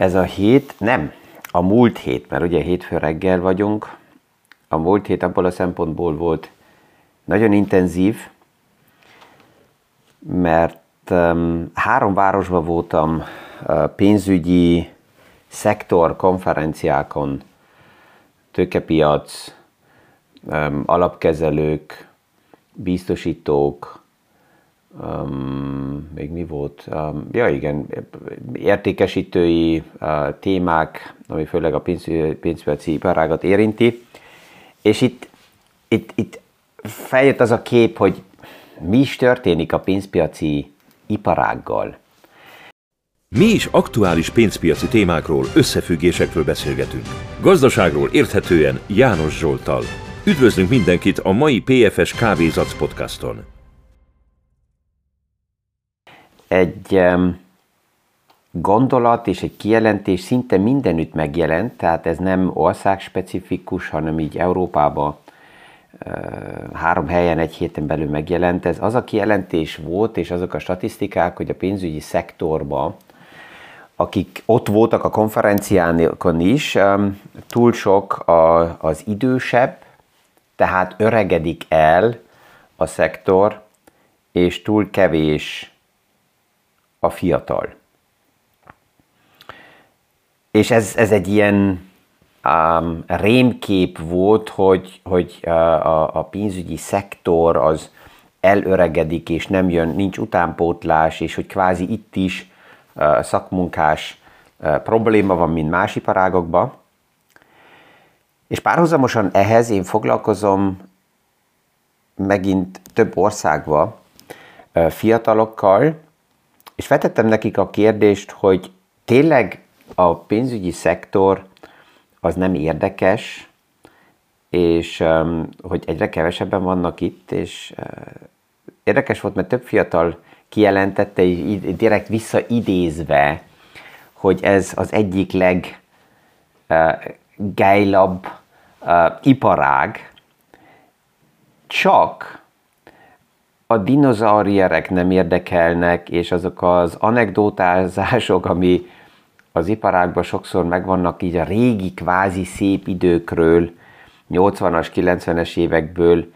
Ez a hét, nem, a múlt hét, mert ugye hétfő reggel vagyunk, a múlt hét abból a szempontból volt nagyon intenzív, mert um, három városban voltam uh, pénzügyi szektor konferenciákon, tőkepiac, um, alapkezelők, biztosítók, um, még mi volt? Um, ja igen, értékesítői uh, témák, ami főleg a pénz, pénzpiaci iparágat érinti. És itt, itt, itt feljött az a kép, hogy mi is történik a pénzpiaci iparággal. Mi is aktuális pénzpiaci témákról, összefüggésekről beszélgetünk. Gazdaságról érthetően János Zsoltal. Üdvözlünk mindenkit a mai PFS Kávézac podcaston. Egy gondolat és egy kijelentés szinte mindenütt megjelent, tehát ez nem országspecifikus, hanem így Európában három helyen egy héten belül megjelent. Ez az a kijelentés volt, és azok a statisztikák, hogy a pénzügyi szektorban, akik ott voltak a konferenciánkon is, túl sok az idősebb, tehát öregedik el a szektor, és túl kevés a fiatal. És ez, ez egy ilyen um, rémkép volt, hogy, hogy a, a pénzügyi szektor az elöregedik, és nem jön, nincs utánpótlás, és hogy kvázi itt is uh, szakmunkás uh, probléma van, mint más iparágokban. És párhuzamosan ehhez én foglalkozom megint több országba fiatalokkal, és vetettem nekik a kérdést, hogy tényleg a pénzügyi szektor az nem érdekes, és hogy egyre kevesebben vannak itt, és uh, érdekes volt, mert több fiatal kijelentette, direkt visszaidézve, hogy ez az egyik leggejlabb uh, uh, iparág, csak a dinozaurierek nem érdekelnek, és azok az anekdotázások, ami az iparágban sokszor megvannak így a régi kvázi szép időkről, 80-as, 90-es évekből,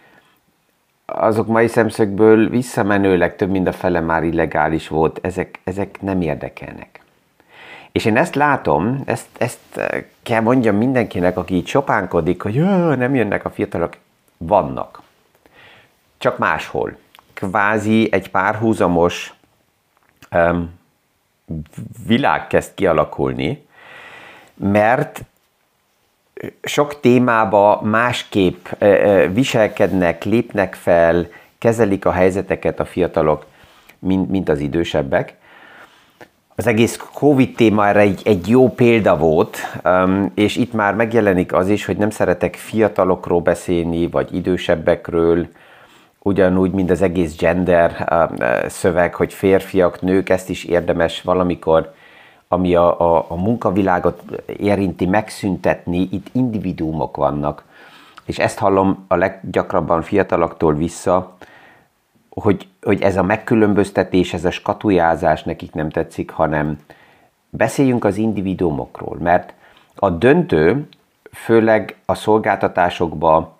azok mai szemszögből visszamenőleg több mint a fele már illegális volt, ezek, ezek nem érdekelnek. És én ezt látom, ezt, ezt kell mondjam mindenkinek, aki így sopánkodik, hogy nem jönnek a fiatalok, vannak. Csak máshol. Kvázi egy párhuzamos um, világ kezd kialakulni, mert sok témába másképp viselkednek, lépnek fel, kezelik a helyzeteket a fiatalok, mint, mint az idősebbek. Az egész Covid téma erre egy, egy jó példa volt, és itt már megjelenik az is, hogy nem szeretek fiatalokról beszélni, vagy idősebbekről, ugyanúgy, mint az egész gender szöveg, hogy férfiak, nők, ezt is érdemes valamikor, ami a, a, a munkavilágot érinti, megszüntetni, itt individuumok vannak. És ezt hallom a leggyakrabban fiataloktól vissza, hogy, hogy ez a megkülönböztetés, ez a skatujázás nekik nem tetszik, hanem beszéljünk az individuumokról, mert a döntő, főleg a szolgáltatásokban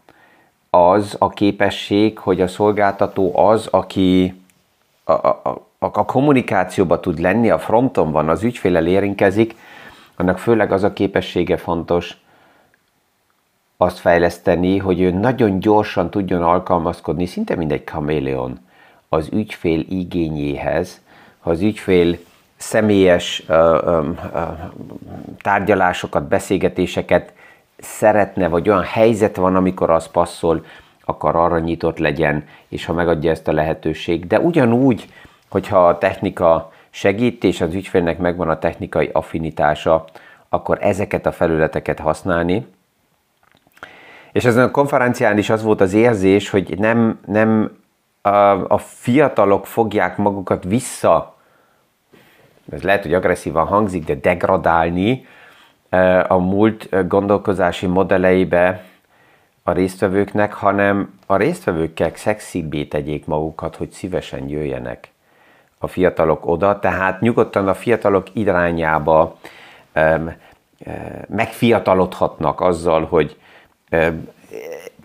az a képesség, hogy a szolgáltató az, aki a, a, a, a kommunikációba tud lenni, a fronton van, az ügyfélel érinkezik, annak főleg az a képessége fontos azt fejleszteni, hogy ő nagyon gyorsan tudjon alkalmazkodni, szinte mint egy kaméleon az ügyfél igényéhez, ha az ügyfél személyes ö, ö, ö, tárgyalásokat, beszélgetéseket szeretne, vagy olyan helyzet van, amikor az passzol, akar arra nyitott legyen, és ha megadja ezt a lehetőség. De ugyanúgy, hogyha a technika segít, és az ügyfélnek megvan a technikai affinitása, akkor ezeket a felületeket használni. És ezen a konferencián is az volt az érzés, hogy nem, nem a, fiatalok fogják magukat vissza, ez lehet, hogy agresszívan hangzik, de degradálni, a múlt gondolkozási modelleibe a résztvevőknek, hanem a résztvevőkkel szexibbé tegyék magukat, hogy szívesen jöjjenek a fiatalok oda, tehát nyugodtan a fiatalok irányába megfiatalodhatnak azzal, hogy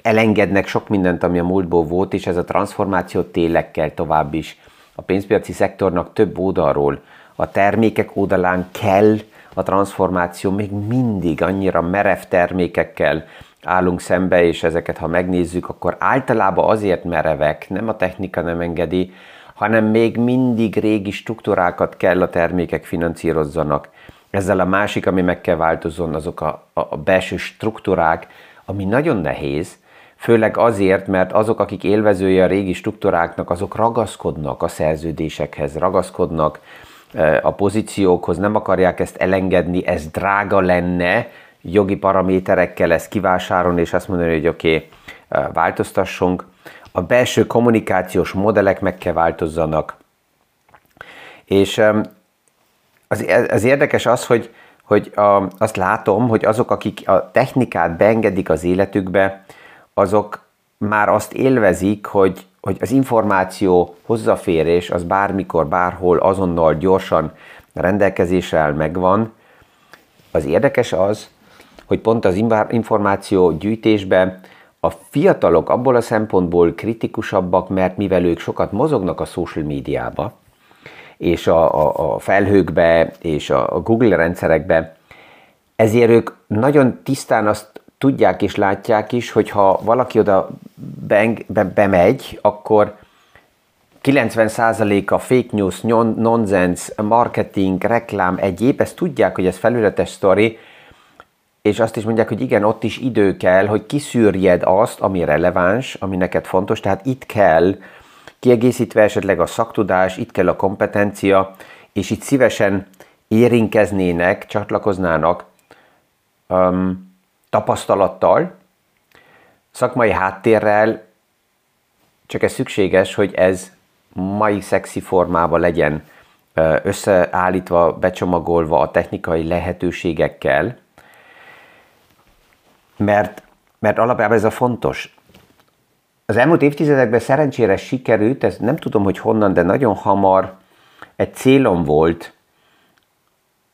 elengednek sok mindent, ami a múltból volt, és ez a transformáció tényleg kell tovább is. A pénzpiaci szektornak több oldalról, a termékek oldalán kell a transformáció, még mindig annyira merev termékekkel állunk szembe, és ezeket ha megnézzük, akkor általában azért merevek, nem a technika nem engedi, hanem még mindig régi struktúrákat kell a termékek finanszírozzanak. Ezzel a másik, ami meg kell változzon, azok a, a, belső struktúrák, ami nagyon nehéz, főleg azért, mert azok, akik élvezője a régi struktúráknak, azok ragaszkodnak a szerződésekhez, ragaszkodnak a pozíciókhoz, nem akarják ezt elengedni, ez drága lenne, jogi paraméterekkel ezt kivásárolni, és azt mondani, hogy oké, okay, változtassunk. A belső kommunikációs modellek meg kell változzanak. És az, az érdekes az, hogy, hogy a, azt látom, hogy azok, akik a technikát beengedik az életükbe, azok már azt élvezik, hogy, hogy az információ hozzáférés az bármikor, bárhol, azonnal, gyorsan rendelkezésre áll, megvan. Az érdekes az, hogy pont az információ gyűjtésben a fiatalok abból a szempontból kritikusabbak, mert mivel ők sokat mozognak a social médiába, és a, a, a felhőkbe, és a Google rendszerekbe, ezért ők nagyon tisztán azt tudják és látják is, hogy ha valaki oda beng, be, bemegy, akkor 90% a fake news, nonsense, marketing, reklám, egyéb, ezt tudják, hogy ez felületes sztori, és azt is mondják, hogy igen, ott is idő kell, hogy kiszűrjed azt, ami releváns, ami neked fontos, tehát itt kell kiegészítve esetleg a szaktudás, itt kell a kompetencia, és itt szívesen érinkeznének, csatlakoznának um, tapasztalattal, szakmai háttérrel, csak ez szükséges, hogy ez mai szexi formában legyen összeállítva, becsomagolva a technikai lehetőségekkel, mert, mert alapjában ez a fontos. Az elmúlt évtizedekben szerencsére sikerült, ez nem tudom, hogy honnan, de nagyon hamar egy célom volt,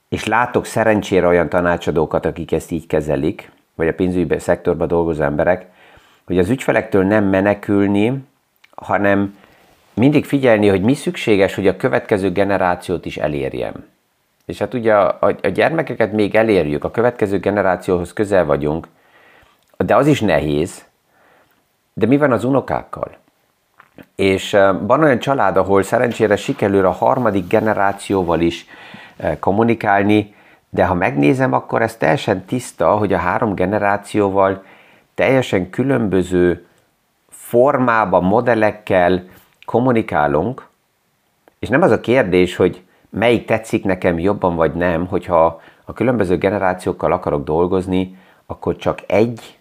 és látok szerencsére olyan tanácsadókat, akik ezt így kezelik, vagy a pénzügyi szektorban dolgozó emberek, hogy az ügyfelektől nem menekülni, hanem mindig figyelni, hogy mi szükséges, hogy a következő generációt is elérjem. És hát ugye a, a, gyermekeket még elérjük, a következő generációhoz közel vagyunk, de az is nehéz, de mi van az unokákkal? És van olyan család, ahol szerencsére sikerül a harmadik generációval is kommunikálni, de ha megnézem, akkor ez teljesen tiszta, hogy a három generációval teljesen különböző formában, modellekkel kommunikálunk, és nem az a kérdés, hogy melyik tetszik nekem jobban vagy nem, hogyha a különböző generációkkal akarok dolgozni, akkor csak egy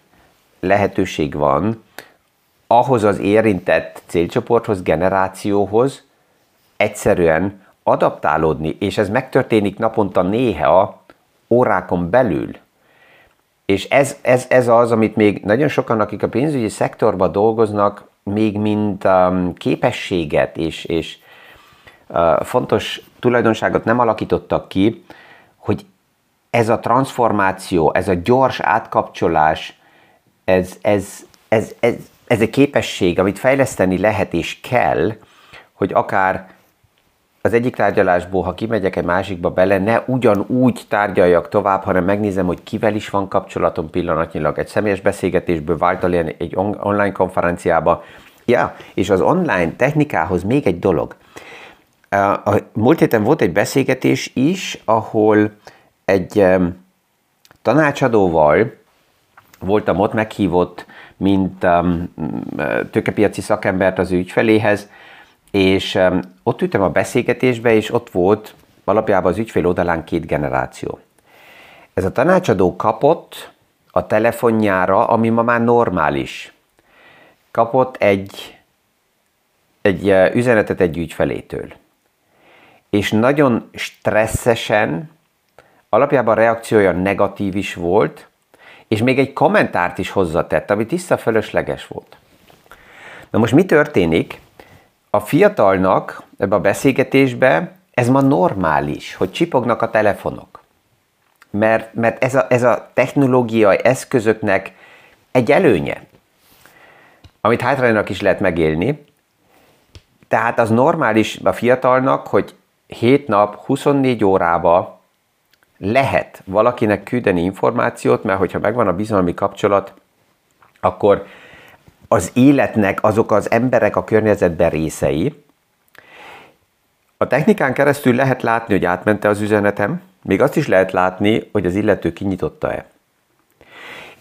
lehetőség van ahhoz az érintett célcsoporthoz, generációhoz egyszerűen adaptálódni, és ez megtörténik naponta néha órákon belül. És ez, ez, ez az, amit még nagyon sokan, akik a pénzügyi szektorban dolgoznak, még mint um, képességet és, és uh, fontos tulajdonságot nem alakítottak ki, hogy ez a transformáció, ez a gyors átkapcsolás, ez, ez, ez, ez, ez egy képesség, amit fejleszteni lehet és kell, hogy akár az egyik tárgyalásból, ha kimegyek egy másikba bele, ne ugyanúgy tárgyaljak tovább, hanem megnézem, hogy kivel is van kapcsolatom pillanatnyilag. Egy személyes beszélgetésből váltani egy online konferenciába. Ja, és az online technikához még egy dolog. A múlt héten volt egy beszélgetés is, ahol egy tanácsadóval voltam ott meghívott, mint tőkepiaci szakembert az ügyfeléhez, és ott ültem a beszélgetésbe, és ott volt alapjában az ügyfél oldalán két generáció. Ez a tanácsadó kapott a telefonjára, ami ma már normális. Kapott egy, egy üzenetet egy ügyfelétől. És nagyon stresszesen, alapjában a reakciója negatív is volt, és még egy kommentárt is hozzatett, ami tiszta fölösleges volt. Na most mi történik? A fiatalnak ebbe a beszélgetésbe ez ma normális, hogy csipognak a telefonok. mert, mert ez, a, ez a technológiai eszközöknek egy előnye, amit hátránynak is lehet megélni. Tehát az normális a fiatalnak, hogy 7 nap, 24 órába lehet valakinek küldeni információt, mert hogyha megvan a bizalmi kapcsolat, akkor az életnek azok az emberek a környezetben részei. A technikán keresztül lehet látni, hogy átmente az üzenetem, még azt is lehet látni, hogy az illető kinyitotta-e.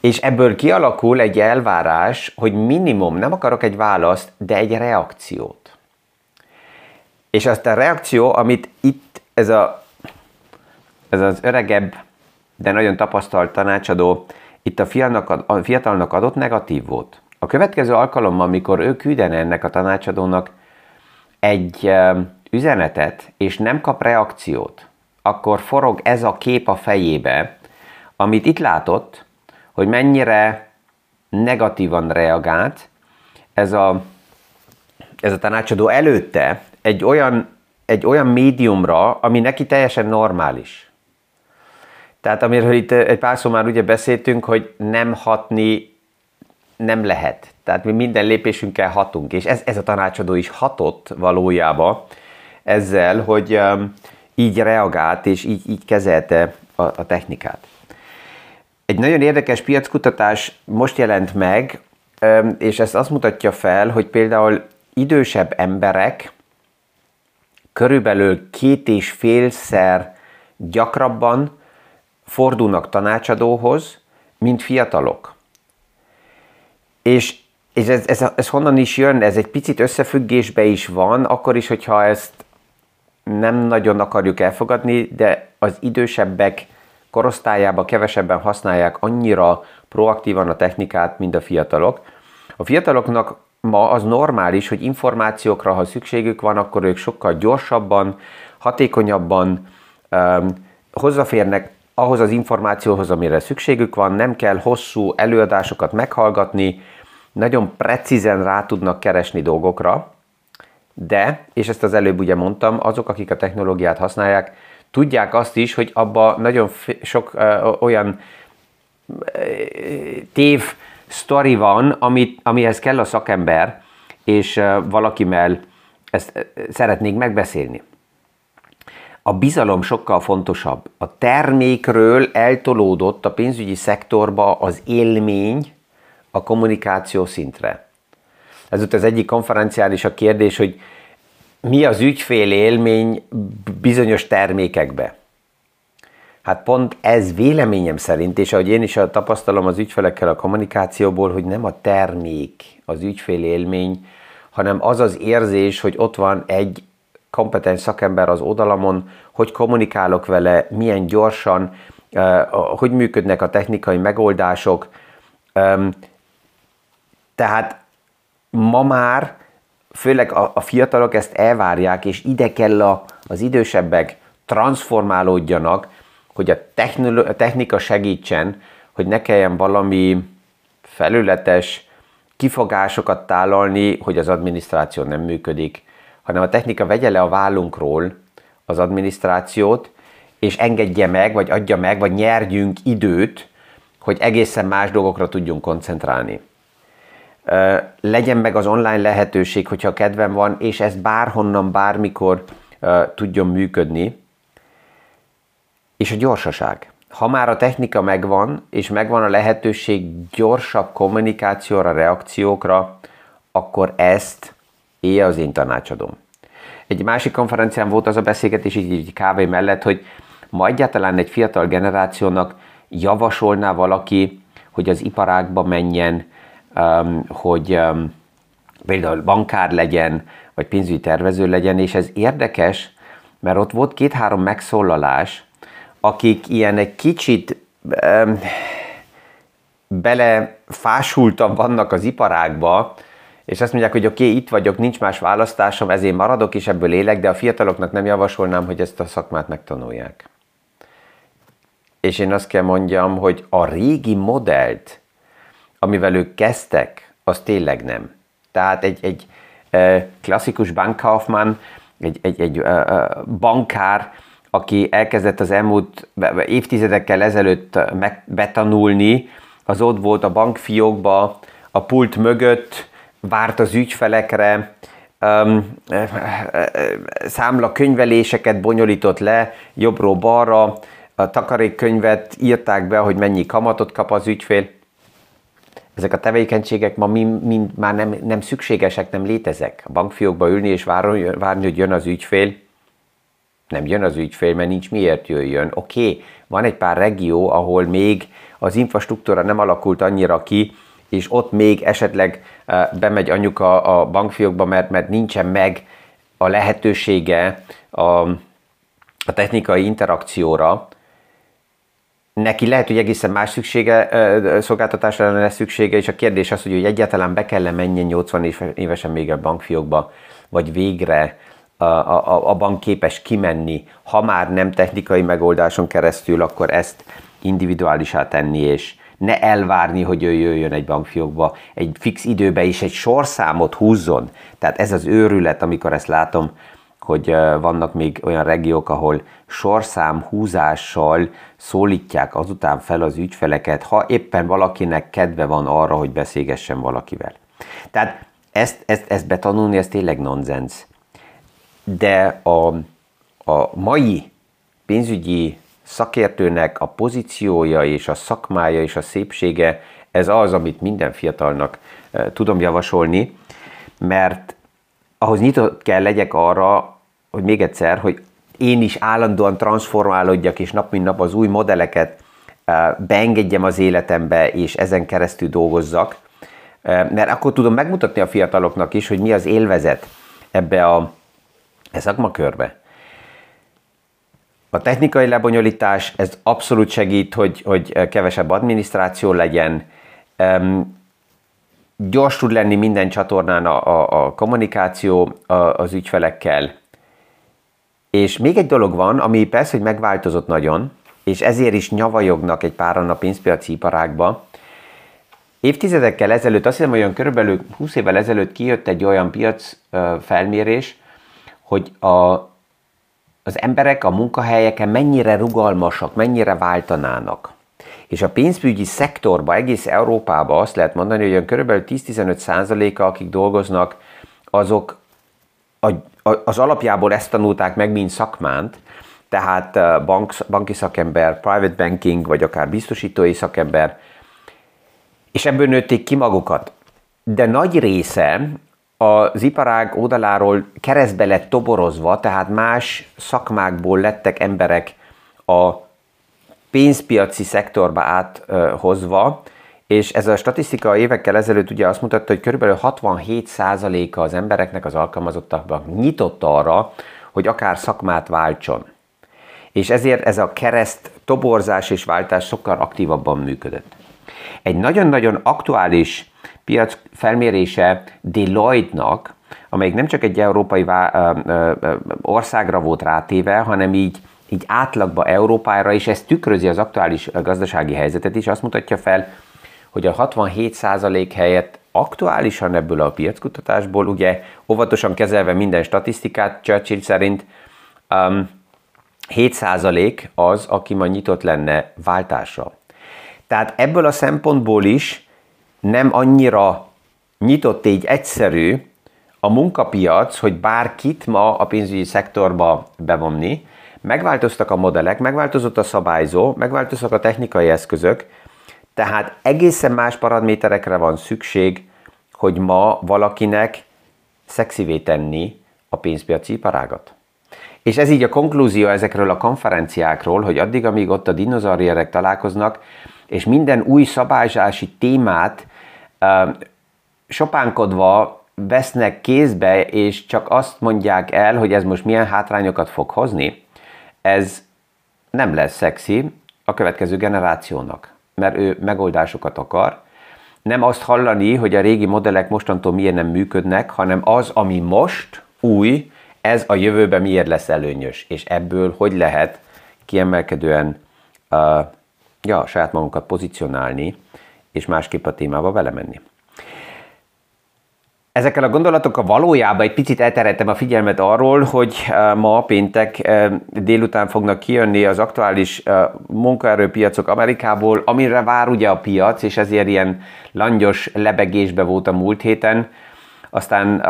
És ebből kialakul egy elvárás, hogy minimum, nem akarok egy választ, de egy reakciót. És azt a reakció, amit itt ez, a, ez az öregebb, de nagyon tapasztalt tanácsadó itt a fiatalnak, a fiatalnak adott negatív volt. A következő alkalommal, amikor ő küldene ennek a tanácsadónak egy üzenetet, és nem kap reakciót, akkor forog ez a kép a fejébe, amit itt látott, hogy mennyire negatívan reagált ez a, ez a tanácsadó előtte egy olyan, egy olyan médiumra, ami neki teljesen normális. Tehát amiről itt egy pár szó már ugye beszéltünk, hogy nem hatni nem lehet. Tehát mi minden lépésünkkel hatunk, és ez, ez a tanácsadó is hatott valójában ezzel, hogy um, így reagált és így, így kezelte a, a technikát. Egy nagyon érdekes piackutatás most jelent meg, um, és ezt azt mutatja fel, hogy például idősebb emberek körülbelül két és félszer gyakrabban fordulnak tanácsadóhoz, mint fiatalok. És, és ez, ez, ez honnan is jön? Ez egy picit összefüggésbe is van, akkor is, hogyha ezt nem nagyon akarjuk elfogadni, de az idősebbek korosztályába kevesebben használják annyira proaktívan a technikát, mint a fiatalok. A fiataloknak ma az normális, hogy információkra, ha szükségük van, akkor ők sokkal gyorsabban, hatékonyabban um, hozzáférnek ahhoz az információhoz, amire szükségük van, nem kell hosszú előadásokat meghallgatni, nagyon precízen rá tudnak keresni dolgokra, de, és ezt az előbb ugye mondtam, azok, akik a technológiát használják, tudják azt is, hogy abba nagyon sok ö, olyan tév sztori van, amit, amihez kell a szakember, és ö, valakivel ezt szeretnék megbeszélni. A bizalom sokkal fontosabb. A termékről eltolódott a pénzügyi szektorba az élmény a kommunikáció szintre. Ez ott az egyik konferencián is a kérdés, hogy mi az ügyfél élmény bizonyos termékekbe. Hát pont ez véleményem szerint, és ahogy én is tapasztalom az ügyfelekkel a kommunikációból, hogy nem a termék az ügyfél élmény, hanem az az érzés, hogy ott van egy kompetens szakember az oldalamon, hogy kommunikálok vele, milyen gyorsan, hogy működnek a technikai megoldások. Tehát ma már főleg a, fiatalok ezt elvárják, és ide kell az idősebbek transformálódjanak, hogy a technika segítsen, hogy ne kelljen valami felületes kifogásokat tálalni, hogy az adminisztráció nem működik, hanem a technika vegye le a vállunkról az adminisztrációt, és engedje meg, vagy adja meg, vagy nyerjünk időt, hogy egészen más dolgokra tudjunk koncentrálni legyen meg az online lehetőség, hogyha kedvem van, és ez bárhonnan, bármikor tudjon működni. És a gyorsaság. Ha már a technika megvan, és megvan a lehetőség gyorsabb kommunikációra, reakciókra, akkor ezt éje az én tanácsadom. Egy másik konferencián volt az a beszélgetés így, így kávé mellett, hogy ma egyáltalán egy fiatal generációnak javasolná valaki, hogy az iparágba menjen, hogy például bankár legyen, vagy pénzügyi tervező legyen, és ez érdekes, mert ott volt két-három megszólalás, akik ilyen egy kicsit belefásultan vannak az iparágba, és azt mondják, hogy oké, okay, itt vagyok, nincs más választásom, ezért maradok, és ebből élek, de a fiataloknak nem javasolnám, hogy ezt a szakmát megtanulják. És én azt kell mondjam, hogy a régi modellt, amivel ők kezdtek, az tényleg nem. Tehát egy, egy klasszikus bankkaufmann, egy, egy, egy bankár, aki elkezdett az elmúlt évtizedekkel ezelőtt betanulni, az ott volt a bankfiókba, a pult mögött, várt az ügyfelekre, számla könyveléseket bonyolított le jobbról balra, a takarékkönyvet írták be, hogy mennyi kamatot kap az ügyfél. Ezek a tevékenységek ma mind, mind már nem, nem szükségesek, nem létezek. A bankfiókba ülni és várni, várni, hogy jön az ügyfél, nem jön az ügyfél, mert nincs miért jöjjön. Oké, okay, van egy pár regió, ahol még az infrastruktúra nem alakult annyira ki, és ott még esetleg eh, bemegy anyuka a bankfiókba, mert, mert nincsen meg a lehetősége a, a technikai interakcióra, neki lehet, hogy egészen más szüksége, eh, szolgáltatásra lenne szüksége, és a kérdés az, hogy egyáltalán be kell menjen 80 évesen még a bankfiókba, vagy végre a, a, a bank képes kimenni, ha már nem technikai megoldáson keresztül, akkor ezt individuálisá tenni, és ne elvárni, hogy ő jöjjön egy bankfiókba, egy fix időbe is egy sorszámot húzzon. Tehát ez az őrület, amikor ezt látom, hogy vannak még olyan regiók, ahol sorszám húzással szólítják azután fel az ügyfeleket, ha éppen valakinek kedve van arra, hogy beszélgessen valakivel. Tehát ezt, ezt, ezt betanulni, ez tényleg nonsens. De a, a mai pénzügyi szakértőnek a pozíciója és a szakmája és a szépsége, ez az, amit minden fiatalnak tudom javasolni, mert ahhoz nyitott kell legyek arra, hogy még egyszer, hogy én is állandóan transformálódjak, és nap mint nap az új modelleket beengedjem az életembe, és ezen keresztül dolgozzak, mert akkor tudom megmutatni a fiataloknak is, hogy mi az élvezet ebbe a, a szakmakörbe. A technikai lebonyolítás, ez abszolút segít, hogy, hogy kevesebb adminisztráció legyen, gyors tud lenni minden csatornán a, a, a kommunikáció a, az ügyfelekkel. És még egy dolog van, ami persze, hogy megváltozott nagyon, és ezért is nyavajognak egy páran a pénzpiaci iparágba. Évtizedekkel ezelőtt, azt hiszem, olyan körülbelül 20 évvel ezelőtt kijött egy olyan piac felmérés, hogy a az emberek a munkahelyeken mennyire rugalmasak, mennyire váltanának. És a pénzügyi szektorban, egész Európában azt lehet mondani, hogy olyan kb. 10-15 százaléka, akik dolgoznak, azok a, a, az alapjából ezt tanulták meg, mint szakmánt, tehát bank, banki szakember, private banking, vagy akár biztosítói szakember, és ebből nőtték ki magukat. De nagy része az iparág oldaláról keresztbe lett toborozva, tehát más szakmákból lettek emberek a pénzpiaci szektorba áthozva, és ez a statisztika évekkel ezelőtt ugye azt mutatta, hogy kb. 67%-a az embereknek, az alkalmazottaknak nyitott arra, hogy akár szakmát váltson. És ezért ez a kereszt toborzás és váltás sokkal aktívabban működött. Egy nagyon-nagyon aktuális piac felmérése Deloitte-nak, amelyik nem csak egy európai országra volt rátéve, hanem így, így átlagba Európára, és ez tükrözi az aktuális gazdasági helyzetet is, azt mutatja fel, hogy a 67% helyett aktuálisan ebből a piackutatásból, ugye óvatosan kezelve minden statisztikát, Churchill szerint um, 7% az, aki ma nyitott lenne váltásra. Tehát ebből a szempontból is nem annyira nyitott így egyszerű a munkapiac, hogy bárkit ma a pénzügyi szektorba bevonni. Megváltoztak a modellek, megváltozott a szabályzó, megváltoztak a technikai eszközök, tehát egészen más paraméterekre van szükség, hogy ma valakinek szexivé tenni a pénzpiaci iparágat. És ez így a konklúzió ezekről a konferenciákról, hogy addig, amíg ott a dinozaurierek találkoznak, és minden új szabályzási témát sopánkodva vesznek kézbe, és csak azt mondják el, hogy ez most milyen hátrányokat fog hozni, ez nem lesz szexi a következő generációnak, mert ő megoldásokat akar. Nem azt hallani, hogy a régi modellek mostantól miért nem működnek, hanem az, ami most új, ez a jövőben miért lesz előnyös, és ebből hogy lehet kiemelkedően uh, ja, saját magunkat pozícionálni, és másképp a témába belemenni. Ezekkel a gondolatokkal valójában egy picit eltereltem a figyelmet arról, hogy ma péntek délután fognak kijönni az aktuális munkaerőpiacok Amerikából, amire vár ugye a piac, és ezért ilyen langyos lebegésbe volt a múlt héten. Aztán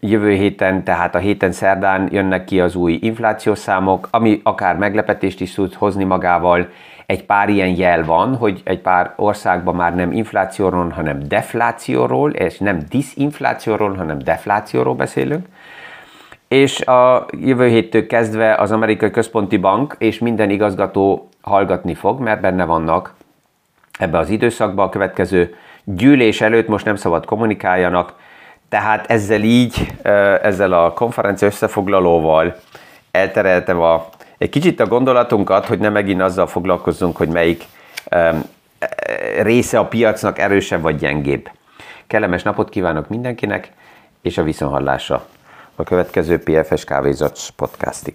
jövő héten, tehát a héten szerdán jönnek ki az új inflációs számok, ami akár meglepetést is tud hozni magával, egy pár ilyen jel van, hogy egy pár országban már nem inflációról, hanem deflációról, és nem disinflációról, hanem deflációról beszélünk. És a jövő héttől kezdve az Amerikai Központi Bank és minden igazgató hallgatni fog, mert benne vannak ebbe az időszakba a következő gyűlés előtt most nem szabad kommunikáljanak, tehát ezzel így, ezzel a konferencia összefoglalóval eltereltem a egy kicsit a gondolatunkat, hogy ne megint azzal foglalkozzunk, hogy melyik um, része a piacnak erősebb vagy gyengébb. Kellemes napot kívánok mindenkinek, és a viszonhallása a következő PFS Kávézacs podcastig.